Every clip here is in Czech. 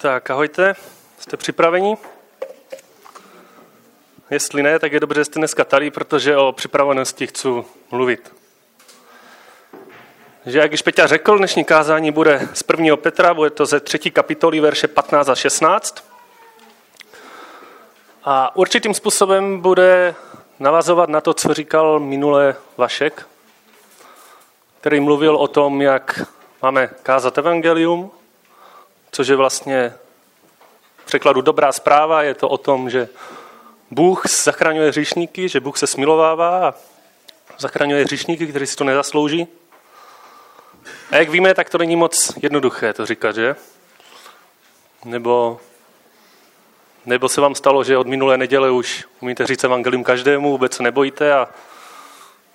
Tak ahojte, jste připraveni? Jestli ne, tak je dobře, že jste dneska tady, protože o připravenosti chci mluvit. Že jak již Peťa řekl, dnešní kázání bude z 1. Petra, bude to ze třetí kapitoly verše 15 a 16. A určitým způsobem bude navazovat na to, co říkal minule Vašek, který mluvil o tom, jak máme kázat evangelium, což je vlastně v překladu dobrá zpráva. Je to o tom, že Bůh zachraňuje hříšníky, že Bůh se smilovává a zachraňuje hříšníky, kteří si to nezaslouží. A jak víme, tak to není moc jednoduché to říkat, že? Nebo, nebo se vám stalo, že od minulé neděle už umíte říct evangelium každému, vůbec se nebojíte a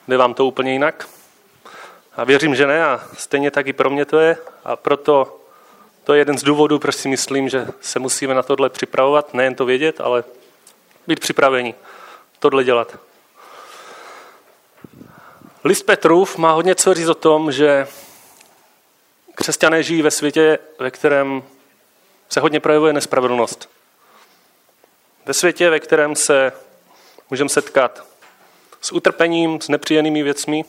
jde vám to úplně jinak? A věřím, že ne a stejně tak i pro mě to je a proto to je jeden z důvodů, proč si myslím, že se musíme na tohle připravovat, nejen to vědět, ale být připraveni tohle dělat. List Petrův má hodně co říct o tom, že křesťané žijí ve světě, ve kterém se hodně projevuje nespravedlnost. Ve světě, ve kterém se můžeme setkat s utrpením, s nepříjemnými věcmi,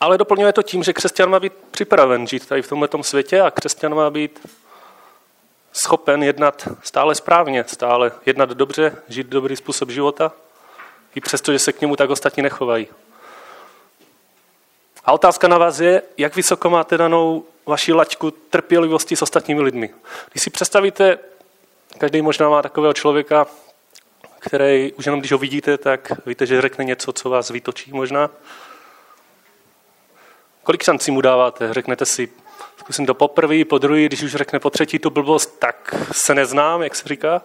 ale doplňuje to tím, že křesťan má být připraven žít tady v tomto světě a křesťan má být schopen jednat stále správně, stále jednat dobře, žít dobrý způsob života, i přesto, že se k němu tak ostatní nechovají. A otázka na vás je, jak vysoko máte danou vaši laťku trpělivosti s ostatními lidmi. Když si představíte, každý možná má takového člověka, který už jenom když ho vidíte, tak víte, že řekne něco, co vás vytočí možná. Kolik šancí mu dáváte? Řeknete si, zkusím to poprvé, po druhý, když už řekne po třetí tu blbost, tak se neznám, jak se říká.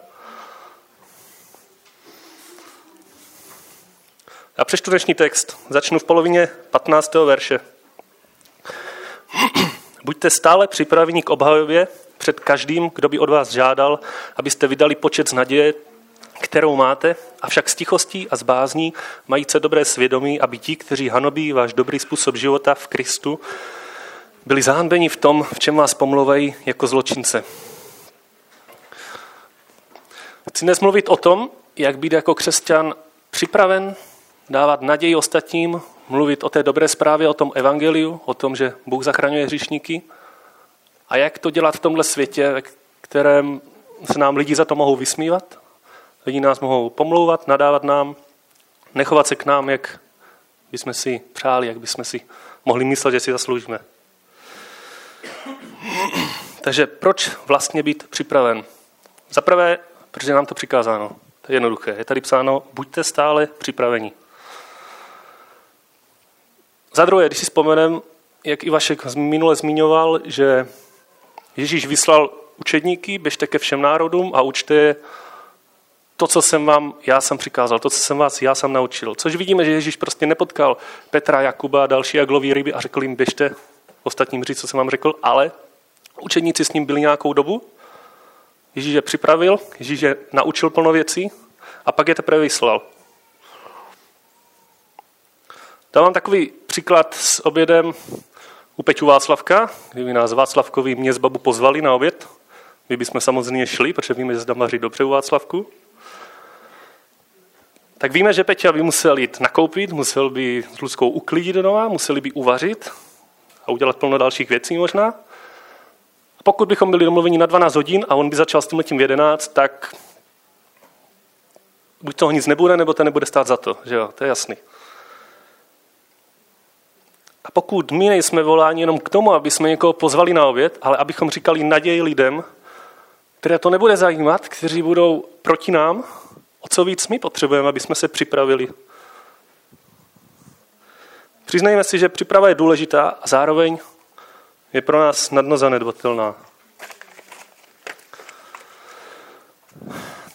A přečtu dnešní text. Začnu v polovině 15. verše. Buďte stále připraveni k obhajově před každým, kdo by od vás žádal, abyste vydali počet z naděje, kterou máte, avšak s tichostí a z bázní mají se dobré svědomí, aby ti, kteří hanobí váš dobrý způsob života v Kristu, byli zahanbeni v tom, v čem vás pomluvají jako zločince. Chci dnes mluvit o tom, jak být jako křesťan připraven dávat naději ostatním, mluvit o té dobré zprávě, o tom evangeliu, o tom, že Bůh zachraňuje hříšníky a jak to dělat v tomhle světě, ve kterém se nám lidi za to mohou vysmívat, Lidi nás mohou pomlouvat, nadávat nám, nechovat se k nám, jak bychom si přáli, jak bychom si mohli myslet, že si zasloužíme. Takže proč vlastně být připraven? Za prvé, protože nám to přikázáno. To je jednoduché. Je tady psáno, buďte stále připraveni. Za druhé, když si vzpomenem, jak i Vašek minule zmiňoval, že Ježíš vyslal učedníky, běžte ke všem národům a učte to, co jsem vám, já jsem přikázal, to, co jsem vás, já jsem naučil. Což vidíme, že Ježíš prostě nepotkal Petra, Jakuba a další jaglový ryby a řekl jim, běžte ostatním říct, co jsem vám řekl, ale učeníci s ním byli nějakou dobu, Ježíš je připravil, Ježíš je naučil plno věcí a pak je teprve vyslal. Dávám takový příklad s obědem u Peťu Václavka, kdyby nás Václavkovi mě z babu pozvali na oběd. My bychom samozřejmě šli, protože víme, že zda vaří dobře u Václavku tak víme, že Peťa by musel jít nakoupit, musel by s Luckou uklidit doma, museli by uvařit a udělat plno dalších věcí možná. A pokud bychom byli domluveni na 12 hodin a on by začal s tím letím v 11, tak buď toho nic nebude, nebo to nebude stát za to, že jo, to je jasný. A pokud my nejsme voláni jenom k tomu, aby jsme někoho pozvali na oběd, ale abychom říkali naději lidem, které to nebude zajímat, kteří budou proti nám, O co víc my potřebujeme, aby jsme se připravili? Přiznejme si, že příprava je důležitá a zároveň je pro nás nadno zanedbatelná.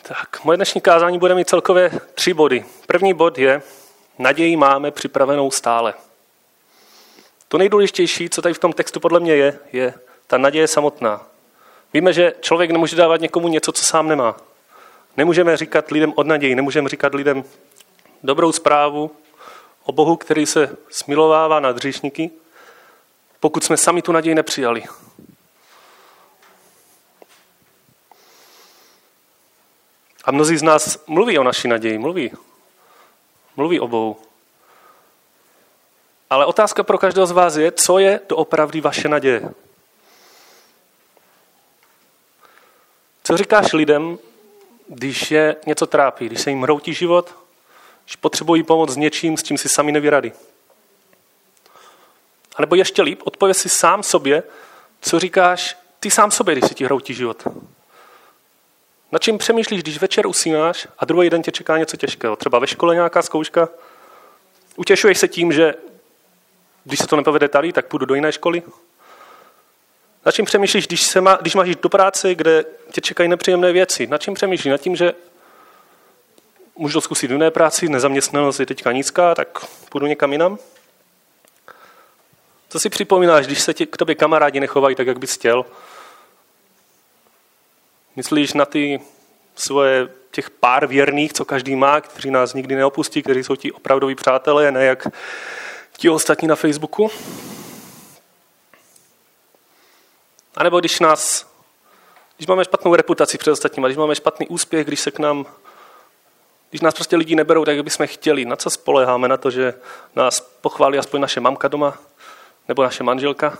Tak, moje dnešní kázání bude mít celkově tři body. První bod je, naději máme připravenou stále. To nejdůležitější, co tady v tom textu podle mě je, je ta naděje samotná. Víme, že člověk nemůže dávat někomu něco, co sám nemá. Nemůžeme říkat lidem od naději, nemůžeme říkat lidem dobrou zprávu o Bohu, který se smilovává nad hříšníky, pokud jsme sami tu naději nepřijali. A mnozí z nás mluví o naší naději, mluví. Mluví o Bohu, Ale otázka pro každého z vás je, co je doopravdy vaše naděje. Co říkáš lidem, když je něco trápí, když se jim hroutí život, když potřebují pomoc s něčím, s čím si sami neví rady? A nebo ještě líp, odpověď si sám sobě, co říkáš ty sám sobě, když si ti hroutí život. Na čím přemýšlíš, když večer usínáš a druhý den tě čeká něco těžkého? Třeba ve škole nějaká zkouška? Utěšuješ se tím, že když se to nepovede tady, tak půjdu do jiné školy? Na čím přemýšlíš, když, se má, když máš jít do práce, kde tě čekají nepříjemné věci? Na čím přemýšlíš? Na tím, že můžu to zkusit jiné práci, nezaměstnanost je teďka nízká, tak půjdu někam jinam? Co si připomínáš, když se ti, k tobě kamarádi nechovají tak, jak bys chtěl? Myslíš na ty svoje těch pár věrných, co každý má, kteří nás nikdy neopustí, kteří jsou ti opravdoví přátelé, ne jak ti ostatní na Facebooku? A nebo když nás, když máme špatnou reputaci před ostatními, když máme špatný úspěch, když se k nám, když nás prostě lidi neberou tak, jak bychom chtěli, na co spoleháme? Na to, že nás pochválí aspoň naše mamka doma? Nebo naše manželka?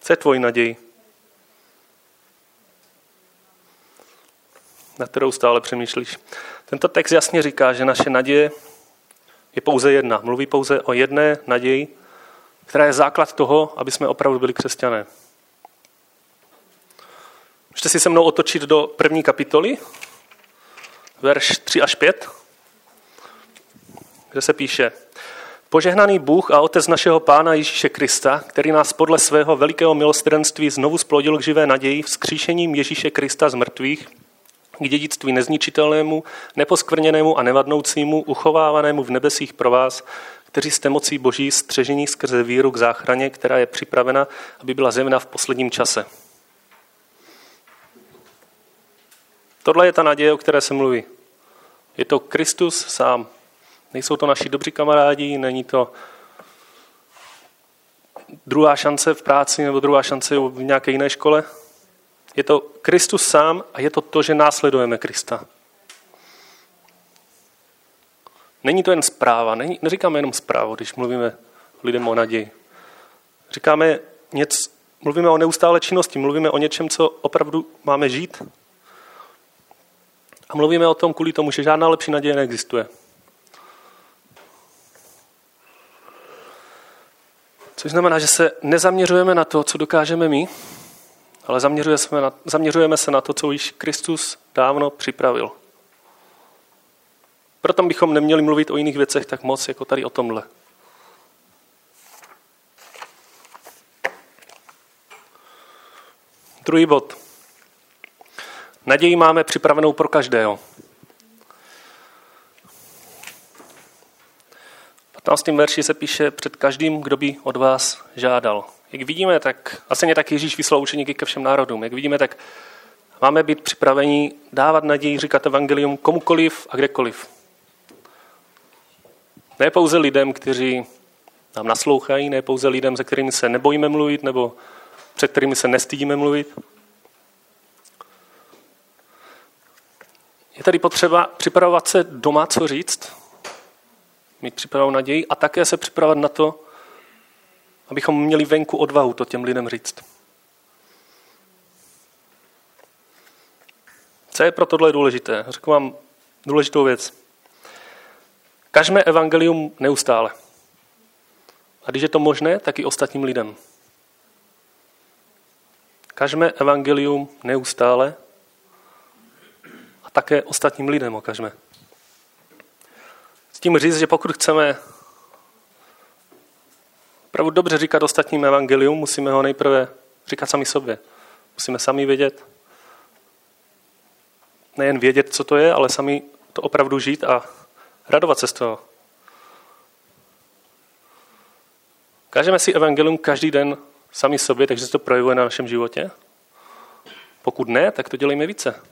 Co je tvojí naději? Na kterou stále přemýšlíš. Tento text jasně říká, že naše naděje je pouze jedna. Mluví pouze o jedné naději, která je základ toho, aby jsme opravdu byli křesťané. Můžete si se mnou otočit do první kapitoly, verš 3 až 5, kde se píše Požehnaný Bůh a Otec našeho Pána Ježíše Krista, který nás podle svého velikého milostrenství znovu splodil k živé naději vzkříšením Ježíše Krista z mrtvých, k dědictví nezničitelnému, neposkvrněnému a nevadnoucímu, uchovávanému v nebesích pro vás, kteří jste mocí Boží střežení skrze víru k záchraně, která je připravena, aby byla zjevna v posledním čase. Tohle je ta naděje, o které se mluví. Je to Kristus sám. Nejsou to naši dobří kamarádi, není to druhá šance v práci nebo druhá šance v nějaké jiné škole. Je to Kristus sám a je to to, že následujeme Krista. Není to jen zpráva, není, neříkáme jenom zprávu, když mluvíme lidem o naději. Říkáme něco, mluvíme o neustále činnosti, mluvíme o něčem, co opravdu máme žít. A mluvíme o tom kvůli tomu, že žádná lepší naděje neexistuje. Což znamená, že se nezaměřujeme na to, co dokážeme my, ale zaměřujeme se na, zaměřujeme se na to, co již Kristus dávno připravil. Proto bychom neměli mluvit o jiných věcech tak moc, jako tady o tomhle. Druhý bod. Naději máme připravenou pro každého. 15. verši se píše před každým, kdo by od vás žádal. Jak vidíme, tak asi tak Ježíš vyslal učeníky ke všem národům. Jak vidíme, tak máme být připraveni dávat naději, říkat evangelium komukoliv a kdekoliv. Ne pouze lidem, kteří nám naslouchají, ne pouze lidem, se kterými se nebojíme mluvit, nebo před kterými se nestydíme mluvit. Je tady potřeba připravovat se doma, co říct, mít připravenou naději a také se připravovat na to, abychom měli venku odvahu to těm lidem říct. Co je pro tohle důležité? Řeknu vám důležitou věc. Kažme evangelium neustále. A když je to možné, tak i ostatním lidem. Kažme evangelium neustále a také ostatním lidem okažme tím říct, že pokud chceme opravdu dobře říkat ostatním evangelium, musíme ho nejprve říkat sami sobě. Musíme sami vědět, nejen vědět, co to je, ale sami to opravdu žít a radovat se z toho. Kážeme si evangelium každý den sami sobě, takže se to projevuje na našem životě? Pokud ne, tak to dělejme více.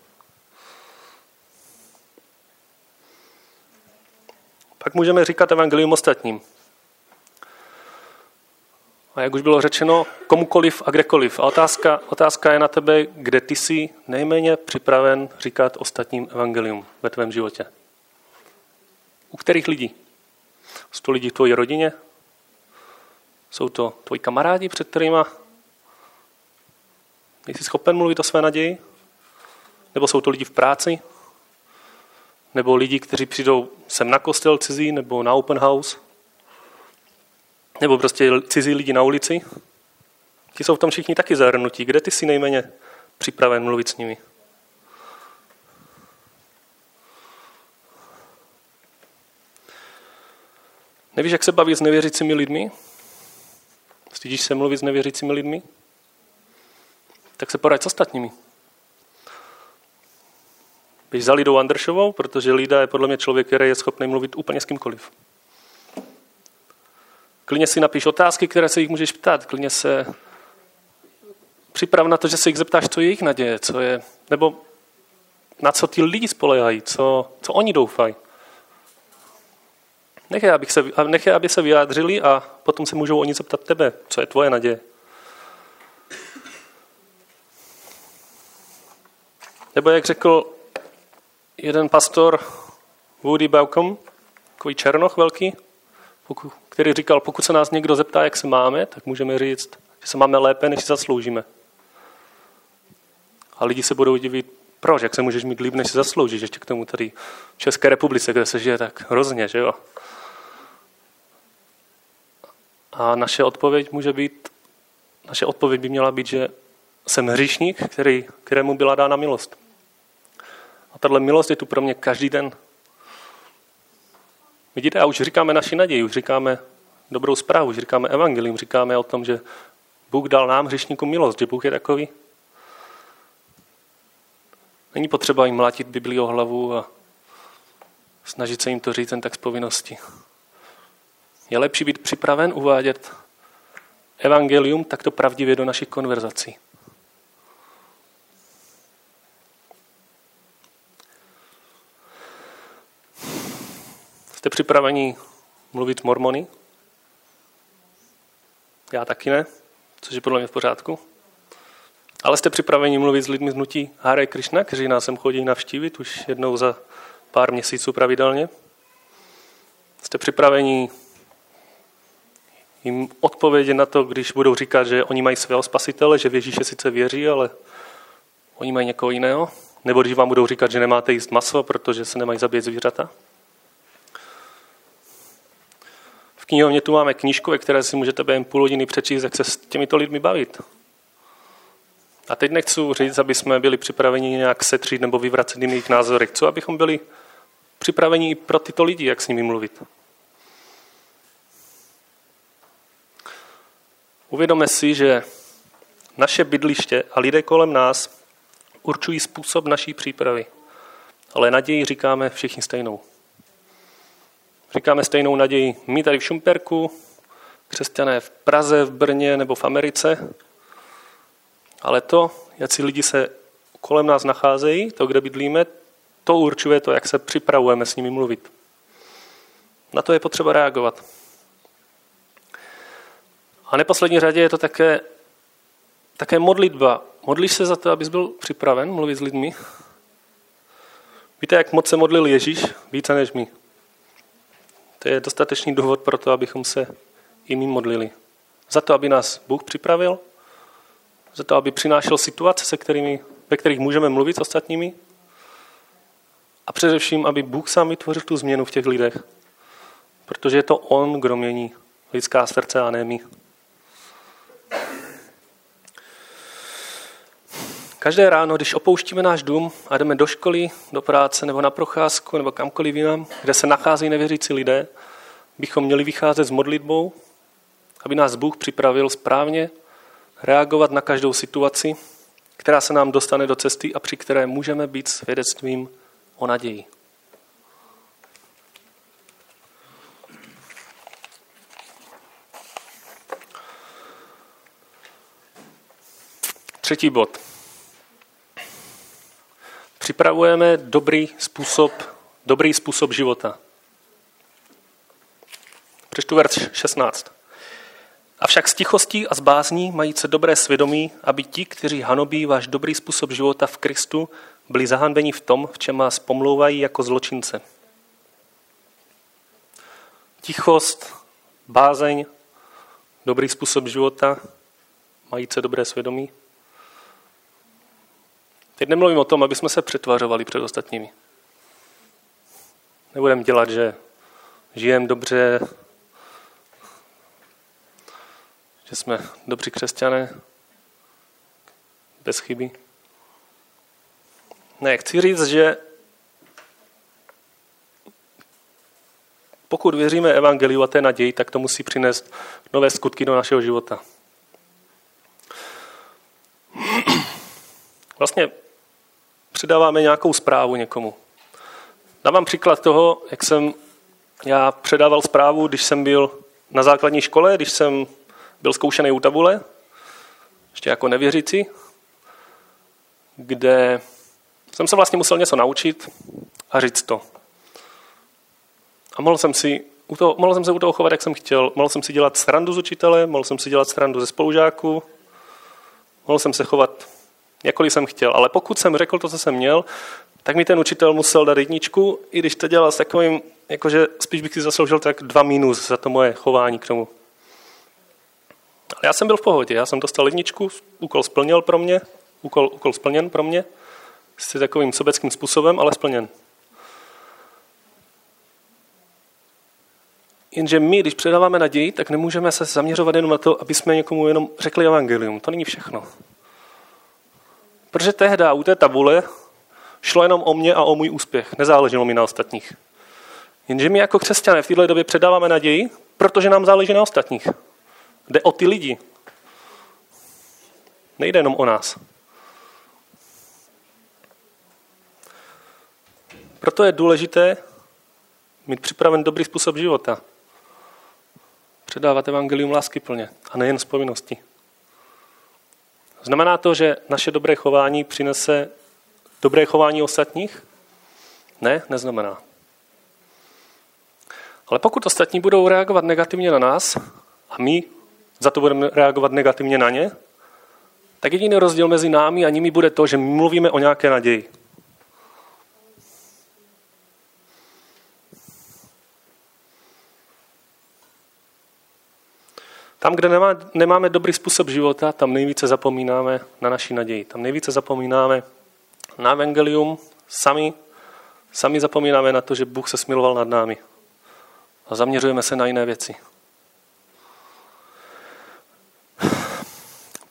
Pak můžeme říkat evangelium ostatním. A jak už bylo řečeno, komukoliv a kdekoliv. A otázka, otázka je na tebe, kde ty jsi nejméně připraven říkat ostatním evangelium ve tvém životě. U kterých lidí? Jsou to lidi v tvojí rodině? Jsou to tvoji kamarádi, před kterými Jsi schopen mluvit o své naději? Nebo jsou to lidi v práci? Nebo lidi, kteří přijdou sem na kostel cizí nebo na open house? Nebo prostě cizí lidi na ulici? Ti jsou v tom všichni taky zahrnutí. Kde ty jsi nejméně připraven mluvit s nimi? Nevíš, jak se bavit s nevěřícími lidmi? Stydíš se mluvit s nevěřícími lidmi? Tak se poraď s ostatními. Běž za Lidou Andršovou, protože Lida je podle mě člověk, který je schopný mluvit úplně s kýmkoliv. Klidně si napíš otázky, které se jich můžeš ptát. Klidně se připrav na to, že se jich zeptáš, co je jejich naděje, co je, nebo na co ty lidi spolehají, co, co oni doufají. Nech je, abych se, nech je, aby se vyjádřili a potom se můžou oni zeptat tebe, co je tvoje naděje. Nebo jak řekl jeden pastor Woody Baucom, takový černoch velký, který říkal, pokud se nás někdo zeptá, jak se máme, tak můžeme říct, že se máme lépe, než si zasloužíme. A lidi se budou divit, proč, jak se můžeš mít líp, než si zasloužíš, ještě k tomu tady v České republice, kde se žije tak hrozně, že jo. A naše odpověď může být, naše odpověď by měla být, že jsem hříšník, který, kterému byla dána milost. A tahle milost je tu pro mě každý den. Vidíte, a už říkáme naši naději, už říkáme dobrou zprávu, už říkáme evangelium, říkáme o tom, že Bůh dal nám hřišníku milost, že Bůh je takový. Není potřeba jim mlátit Biblii o hlavu a snažit se jim to říct jen tak z povinnosti. Je lepší být připraven uvádět evangelium takto pravdivě do našich konverzací. Jste připraveni mluvit mormony? Já taky ne, což je podle mě v pořádku. Ale jste připraveni mluvit s lidmi z nutí Hare Krishna, kteří nás sem chodí navštívit už jednou za pár měsíců pravidelně? Jste připraveni jim odpovědět na to, když budou říkat, že oni mají svého spasitele, že v Ježíše sice věří, ale oni mají někoho jiného? Nebo když vám budou říkat, že nemáte jíst maso, protože se nemají zabít zvířata? V knihovně tu máme knížku, ve které si můžete během půl hodiny přečíst, jak se s těmito lidmi bavit. A teď nechci říct, aby jsme byli připraveni nějak setřít nebo vyvracet jim jejich názory. Chci, abychom byli připraveni i pro tyto lidi, jak s nimi mluvit. Uvědomme si, že naše bydliště a lidé kolem nás určují způsob naší přípravy. Ale naději říkáme všichni stejnou. Říkáme stejnou naději my tady v Šumperku, křesťané v Praze, v Brně nebo v Americe. Ale to, jak si lidi se kolem nás nacházejí, to, kde bydlíme, to určuje to, jak se připravujeme s nimi mluvit. Na to je potřeba reagovat. A neposlední řadě je to také, také modlitba. Modlíš se za to, abys byl připraven mluvit s lidmi? Víte, jak moc se modlil Ježíš? Více než my. To je dostatečný důvod pro to, abychom se i my modlili. Za to, aby nás Bůh připravil, za to, aby přinášel situace, se kterými, ve kterých můžeme mluvit s ostatními a především, aby Bůh sám vytvořil tu změnu v těch lidech. Protože je to On, kdo mění lidská srdce a ne my. Každé ráno, když opouštíme náš dům a jdeme do školy, do práce nebo na procházku nebo kamkoliv jinam, kde se nacházejí nevěřící lidé, bychom měli vycházet s modlitbou, aby nás Bůh připravil správně reagovat na každou situaci, která se nám dostane do cesty a při které můžeme být svědectvím o naději. Třetí bod. Připravujeme dobrý způsob, dobrý způsob života. Přečtu verš 16. Avšak z tichostí a z bázní mají se dobré svědomí, aby ti, kteří hanobí váš dobrý způsob života v Kristu, byli zahanbeni v tom, v čem vás pomlouvají jako zločince. Tichost, bázeň, dobrý způsob života, mají se dobré svědomí. Teď nemluvím o tom, aby jsme se přetvařovali před ostatními. Nebudeme dělat, že žijeme dobře, že jsme dobří křesťané, bez chyby. Ne, chci říct, že pokud věříme evangeliu a té naději, tak to musí přinést nové skutky do našeho života. Vlastně předáváme nějakou zprávu někomu. Dávám příklad toho, jak jsem já předával zprávu, když jsem byl na základní škole, když jsem byl zkoušený u tabule, ještě jako nevěřící, kde jsem se vlastně musel něco naučit a říct to. A mohl jsem, si u toho, mohl jsem se u toho chovat, jak jsem chtěl. Mohl jsem si dělat srandu z učitele, mohl jsem si dělat srandu ze spolužáků, mohl jsem se chovat, jakkoliv jsem chtěl. Ale pokud jsem řekl to, co jsem měl, tak mi ten učitel musel dát jedničku, i když to dělal s takovým, jakože spíš bych si zasloužil tak dva minus za to moje chování k tomu. Ale já jsem byl v pohodě, já jsem dostal jedničku, úkol splnil pro mě, úkol, úkol splněn pro mě, s takovým sobeckým způsobem, ale splněn. Jenže my, když předáváme naději, tak nemůžeme se zaměřovat jenom na to, aby jsme někomu jenom řekli evangelium. To není všechno. Protože tehdy u té tabule šlo jenom o mě a o můj úspěch. Nezáleželo mi na ostatních. Jenže my jako křesťané v této době předáváme naději, protože nám záleží na ostatních. Jde o ty lidi. Nejde jenom o nás. Proto je důležité mít připraven dobrý způsob života. Předávat evangelium lásky plně a nejen z povinnosti. Znamená to, že naše dobré chování přinese dobré chování ostatních? Ne, neznamená. Ale pokud ostatní budou reagovat negativně na nás a my za to budeme reagovat negativně na ně, tak jediný rozdíl mezi námi a nimi bude to, že my mluvíme o nějaké naději. Tam, kde nemá, nemáme dobrý způsob života, tam nejvíce zapomínáme na naši naději. Tam nejvíce zapomínáme na evangelium, sami, sami zapomínáme na to, že Bůh se smiloval nad námi. A zaměřujeme se na jiné věci.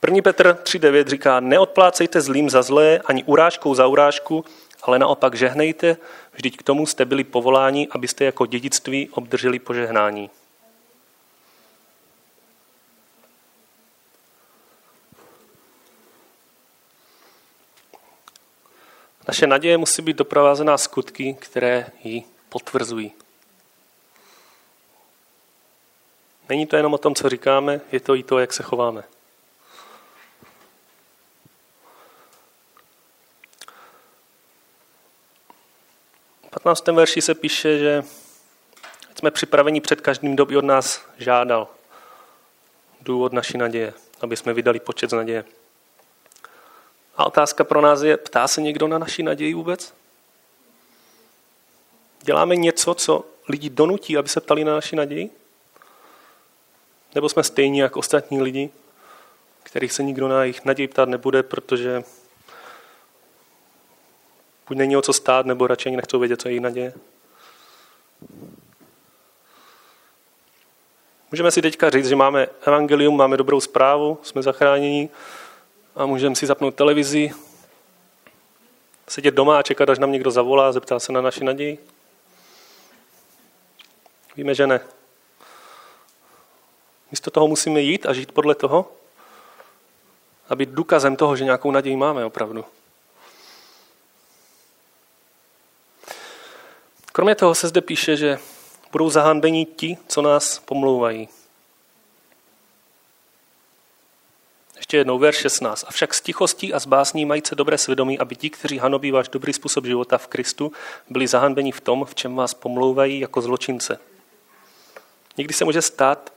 1. Petr 3.9 říká, neodplácejte zlým za zlé, ani urážkou za urážku, ale naopak žehnejte, vždyť k tomu jste byli povoláni, abyste jako dědictví obdrželi požehnání. Naše naděje musí být doprovázená skutky, které ji potvrzují. Není to jenom o tom, co říkáme, je to i to, jak se chováme. V 15. verši se píše, že jsme připraveni před každým, kdo by od nás žádal důvod naší naděje, aby jsme vydali počet z naděje. A otázka pro nás je, ptá se někdo na naši naději vůbec? Děláme něco, co lidi donutí, aby se ptali na naši naději? Nebo jsme stejní jako ostatní lidi, kterých se nikdo na jejich naději ptát nebude, protože buď není o co stát, nebo radši ani nechcou vědět, co je jejich naděje? Můžeme si teďka říct, že máme evangelium, máme dobrou zprávu, jsme zachráněni, a můžeme si zapnout televizi, sedět doma a čekat, až nám někdo zavolá a zeptá se na naši naději? Víme, že ne. Místo toho musíme jít a žít podle toho a být důkazem toho, že nějakou naději máme opravdu. Kromě toho se zde píše, že budou zahanbení ti, co nás pomlouvají. Ještě jednou, verš 16. Avšak s tichostí a s básní mají se dobré svědomí, aby ti, kteří hanobí váš dobrý způsob života v Kristu, byli zahanbeni v tom, v čem vás pomlouvají jako zločince. Někdy se může stát,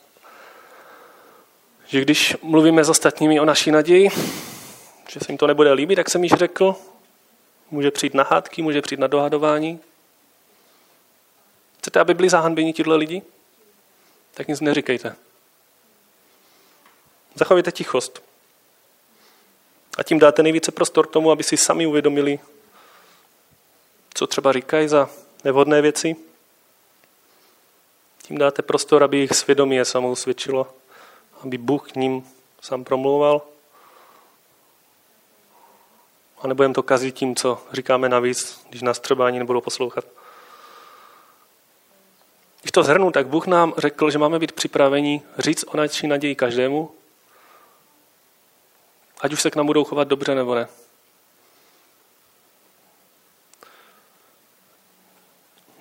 že když mluvíme s ostatními o naší naději, že se jim to nebude líbit, jak jsem již řekl, může přijít na hádky, může přijít na dohadování. Chcete, aby byli zahanbeni tihle lidi? Tak nic neříkejte. Zachovejte tichost. A tím dáte nejvíce prostor tomu, aby si sami uvědomili, co třeba říkají za nevhodné věci. Tím dáte prostor, aby jejich svědomí je samou svědčilo, aby Bůh k ním sám promlouval. A nebudeme to kazit tím, co říkáme navíc, když nás třeba ani nebudou poslouchat. Když to zhrnu, tak Bůh nám řekl, že máme být připraveni říct o naší naději každému, ať už se k nám budou chovat dobře nebo ne.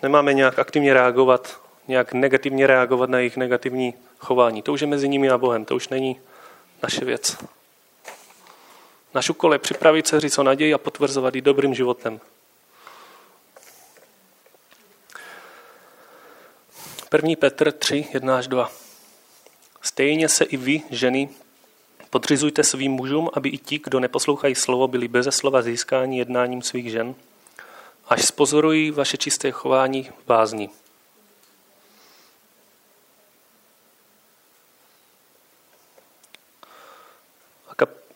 Nemáme nějak aktivně reagovat, nějak negativně reagovat na jejich negativní chování. To už je mezi nimi a Bohem, to už není naše věc. Naš úkol je připravit se říct o naději a potvrzovat ji dobrým životem. První Petr 3, 1 až 2. Stejně se i vy, ženy, podřizujte svým mužům, aby i ti, kdo neposlouchají slovo, byli beze slova získání jednáním svých žen, až spozorují vaše čisté chování v bázni.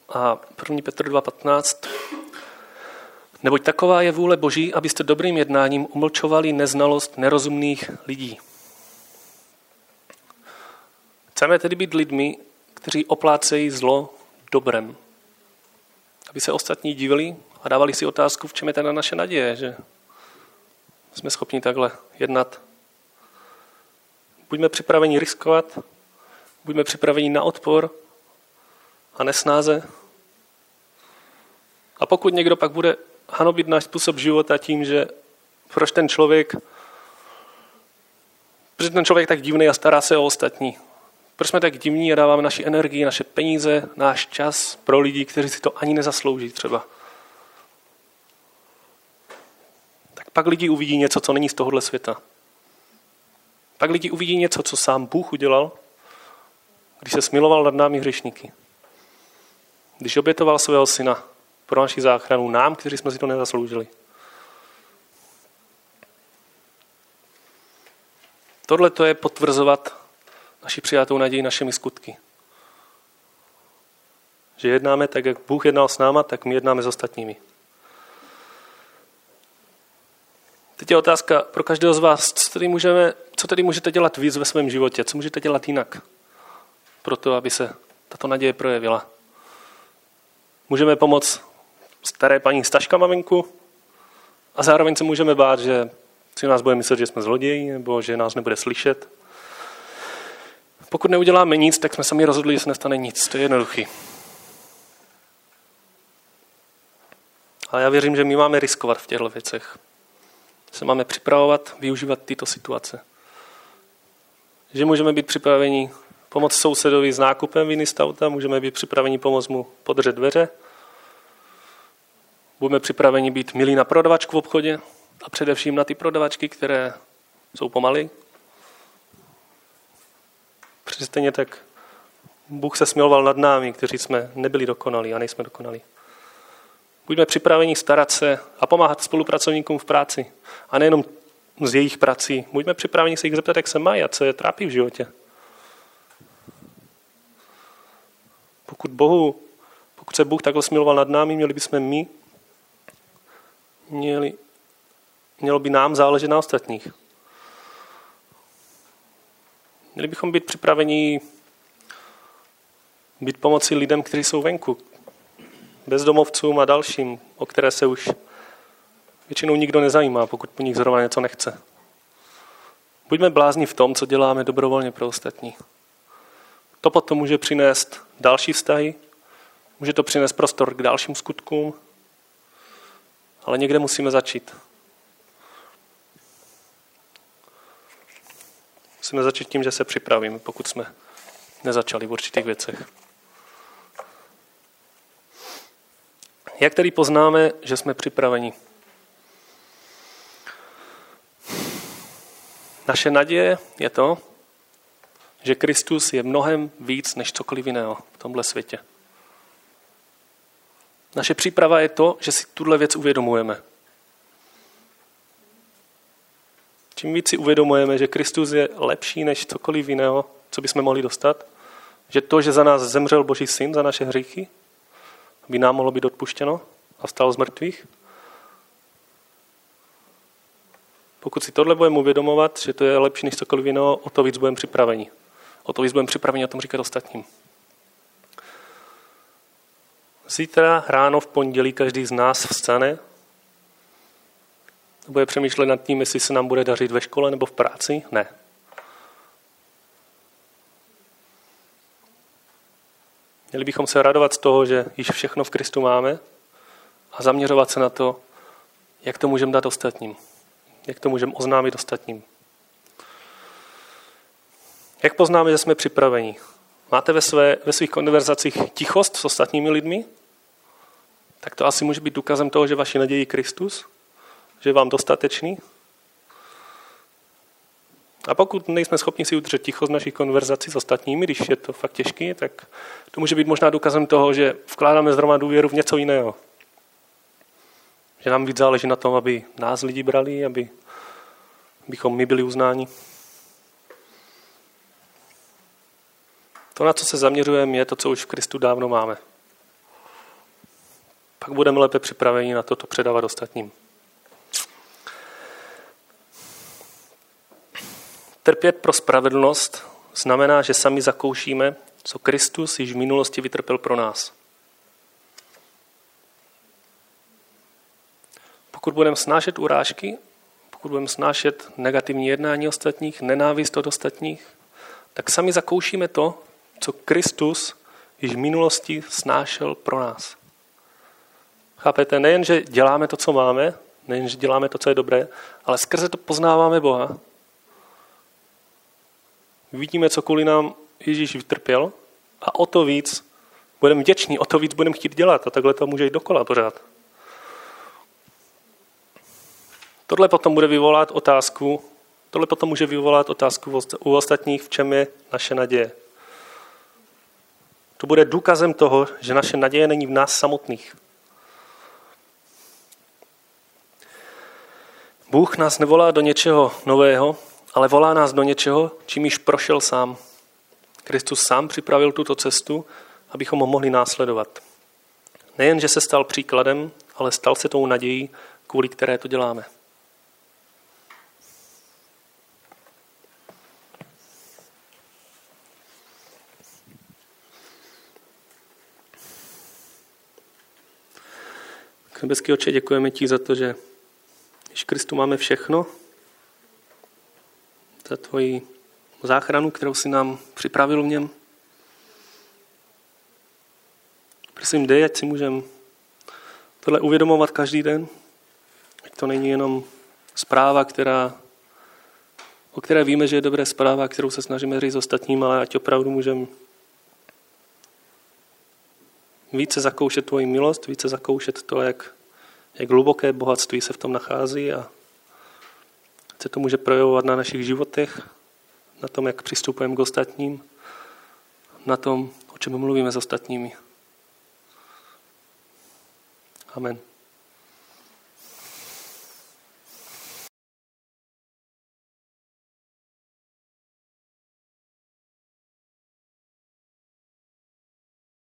A 1. Petr 2.15. Neboť taková je vůle Boží, abyste dobrým jednáním umlčovali neznalost nerozumných lidí. Chceme tedy být lidmi, kteří oplácejí zlo dobrem. Aby se ostatní divili a dávali si otázku, v čem je teda naše naděje, že jsme schopni takhle jednat. Buďme připraveni riskovat, buďme připraveni na odpor a nesnáze. A pokud někdo pak bude hanobit náš způsob života tím, že proč ten člověk, proč ten člověk tak divný a stará se o ostatní. Proč jsme tak divní a dáváme naši energii, naše peníze, náš čas pro lidi, kteří si to ani nezaslouží třeba. Tak pak lidi uvidí něco, co není z tohohle světa. Pak lidi uvidí něco, co sám Bůh udělal, když se smiloval nad námi hřešníky. Když obětoval svého syna pro naši záchranu nám, kteří jsme si to nezasloužili. Tohle to je potvrzovat naši přijatou naději našimi skutky. Že jednáme tak, jak Bůh jednal s náma, tak my jednáme s ostatními. Teď je otázka pro každého z vás, co tedy, můžeme, co tedy můžete dělat víc ve svém životě, co můžete dělat jinak, pro to, aby se tato naděje projevila. Můžeme pomoct staré paní Staška venku a zároveň se můžeme bát, že si nás bude myslet, že jsme zloději nebo že nás nebude slyšet. Pokud neuděláme nic, tak jsme sami rozhodli, že se nestane nic. To je jednoduchý. Ale já věřím, že my máme riskovat v těchto věcech. Se máme připravovat, využívat tyto situace. Že můžeme být připraveni pomoct sousedovi s nákupem viny z auta, můžeme být připraveni pomoct mu podržet dveře, budeme připraveni být milí na prodavačku v obchodě a především na ty prodavačky, které jsou pomaly, Stejně tak Bůh se smiloval nad námi, kteří jsme nebyli dokonalí a nejsme dokonalí. Buďme připraveni starat se a pomáhat spolupracovníkům v práci. A nejenom z jejich prací. Buďme připraveni se jich zeptat, jak se mají a co je trápí v životě. Pokud, Bohu, pokud se Bůh takhle smiloval nad námi, měli bychom my, měli, mělo by nám záležet na ostatních. Měli bychom být připraveni být pomoci lidem, kteří jsou venku, bezdomovcům a dalším, o které se už většinou nikdo nezajímá, pokud po nich zrovna něco nechce. Buďme blázni v tom, co děláme dobrovolně pro ostatní. To potom může přinést další vztahy, může to přinést prostor k dalším skutkům, ale někde musíme začít. Musíme začít tím, že se připravíme, pokud jsme nezačali v určitých věcech. Jak tedy poznáme, že jsme připraveni? Naše naděje je to, že Kristus je mnohem víc než cokoliv jiného v tomhle světě. Naše příprava je to, že si tuhle věc uvědomujeme. Čím víc si uvědomujeme, že Kristus je lepší než cokoliv jiného, co bychom mohli dostat, že to, že za nás zemřel Boží syn, za naše hříchy, by nám mohlo být odpuštěno a vstal z mrtvých. Pokud si tohle budeme uvědomovat, že to je lepší než cokoliv jiného, o to víc budeme připraveni. O to víc budeme připraveni o tom říkat ostatním. Zítra ráno v pondělí každý z nás vstane bude přemýšlet nad tím, jestli se nám bude dařit ve škole nebo v práci? Ne. Měli bychom se radovat z toho, že již všechno v Kristu máme a zaměřovat se na to, jak to můžeme dát ostatním. Jak to můžeme oznámit ostatním. Jak poznáme, že jsme připraveni? Máte ve, své, ve svých konverzacích tichost s ostatními lidmi? Tak to asi může být důkazem toho, že vaši naději Kristus, že vám dostatečný. A pokud nejsme schopni si udržet ticho z našich konverzací s ostatními, když je to fakt těžký, tak to může být možná důkazem toho, že vkládáme zrovna důvěru v něco jiného. Že nám víc záleží na tom, aby nás lidi brali, aby bychom my byli uznáni. To, na co se zaměřujeme, je to, co už v Kristu dávno máme. Pak budeme lépe připraveni na to, to předávat ostatním. Trpět pro spravedlnost znamená, že sami zakoušíme, co Kristus již v minulosti vytrpěl pro nás. Pokud budeme snášet urážky, pokud budeme snášet negativní jednání ostatních, nenávist od ostatních, tak sami zakoušíme to, co Kristus již v minulosti snášel pro nás. Chápete? Nejen, že děláme to, co máme, nejen, že děláme to, co je dobré, ale skrze to poznáváme Boha. Vidíme, co kvůli nám Ježíš vytrpěl a o to víc budeme vděční, o to víc budeme chtít dělat a takhle to může jít dokola pořád. Tohle potom bude vyvolat otázku, tohle potom může vyvolat otázku u ostatních, v čem je naše naděje. To bude důkazem toho, že naše naděje není v nás samotných. Bůh nás nevolá do něčeho nového, ale volá nás do něčeho, čím již prošel sám. Kristus sám připravil tuto cestu, abychom ho mohli následovat. Nejen, že se stal příkladem, ale stal se tou nadějí, kvůli které to děláme. Nebeský oče, děkujeme ti za to, že když Kristu máme všechno, za tvoji záchranu, kterou si nám připravil v něm. Prosím, dej, ať si můžeme tohle uvědomovat každý den. Ať to není jenom zpráva, která, o které víme, že je dobré zpráva, kterou se snažíme říct ostatním, ale ať opravdu můžeme více zakoušet tvoji milost, více zakoušet to, jak, jak hluboké bohatství se v tom nachází a se to může projevovat na našich životech, na tom, jak přistupujeme k ostatním, na tom, o čem mluvíme s ostatními. Amen.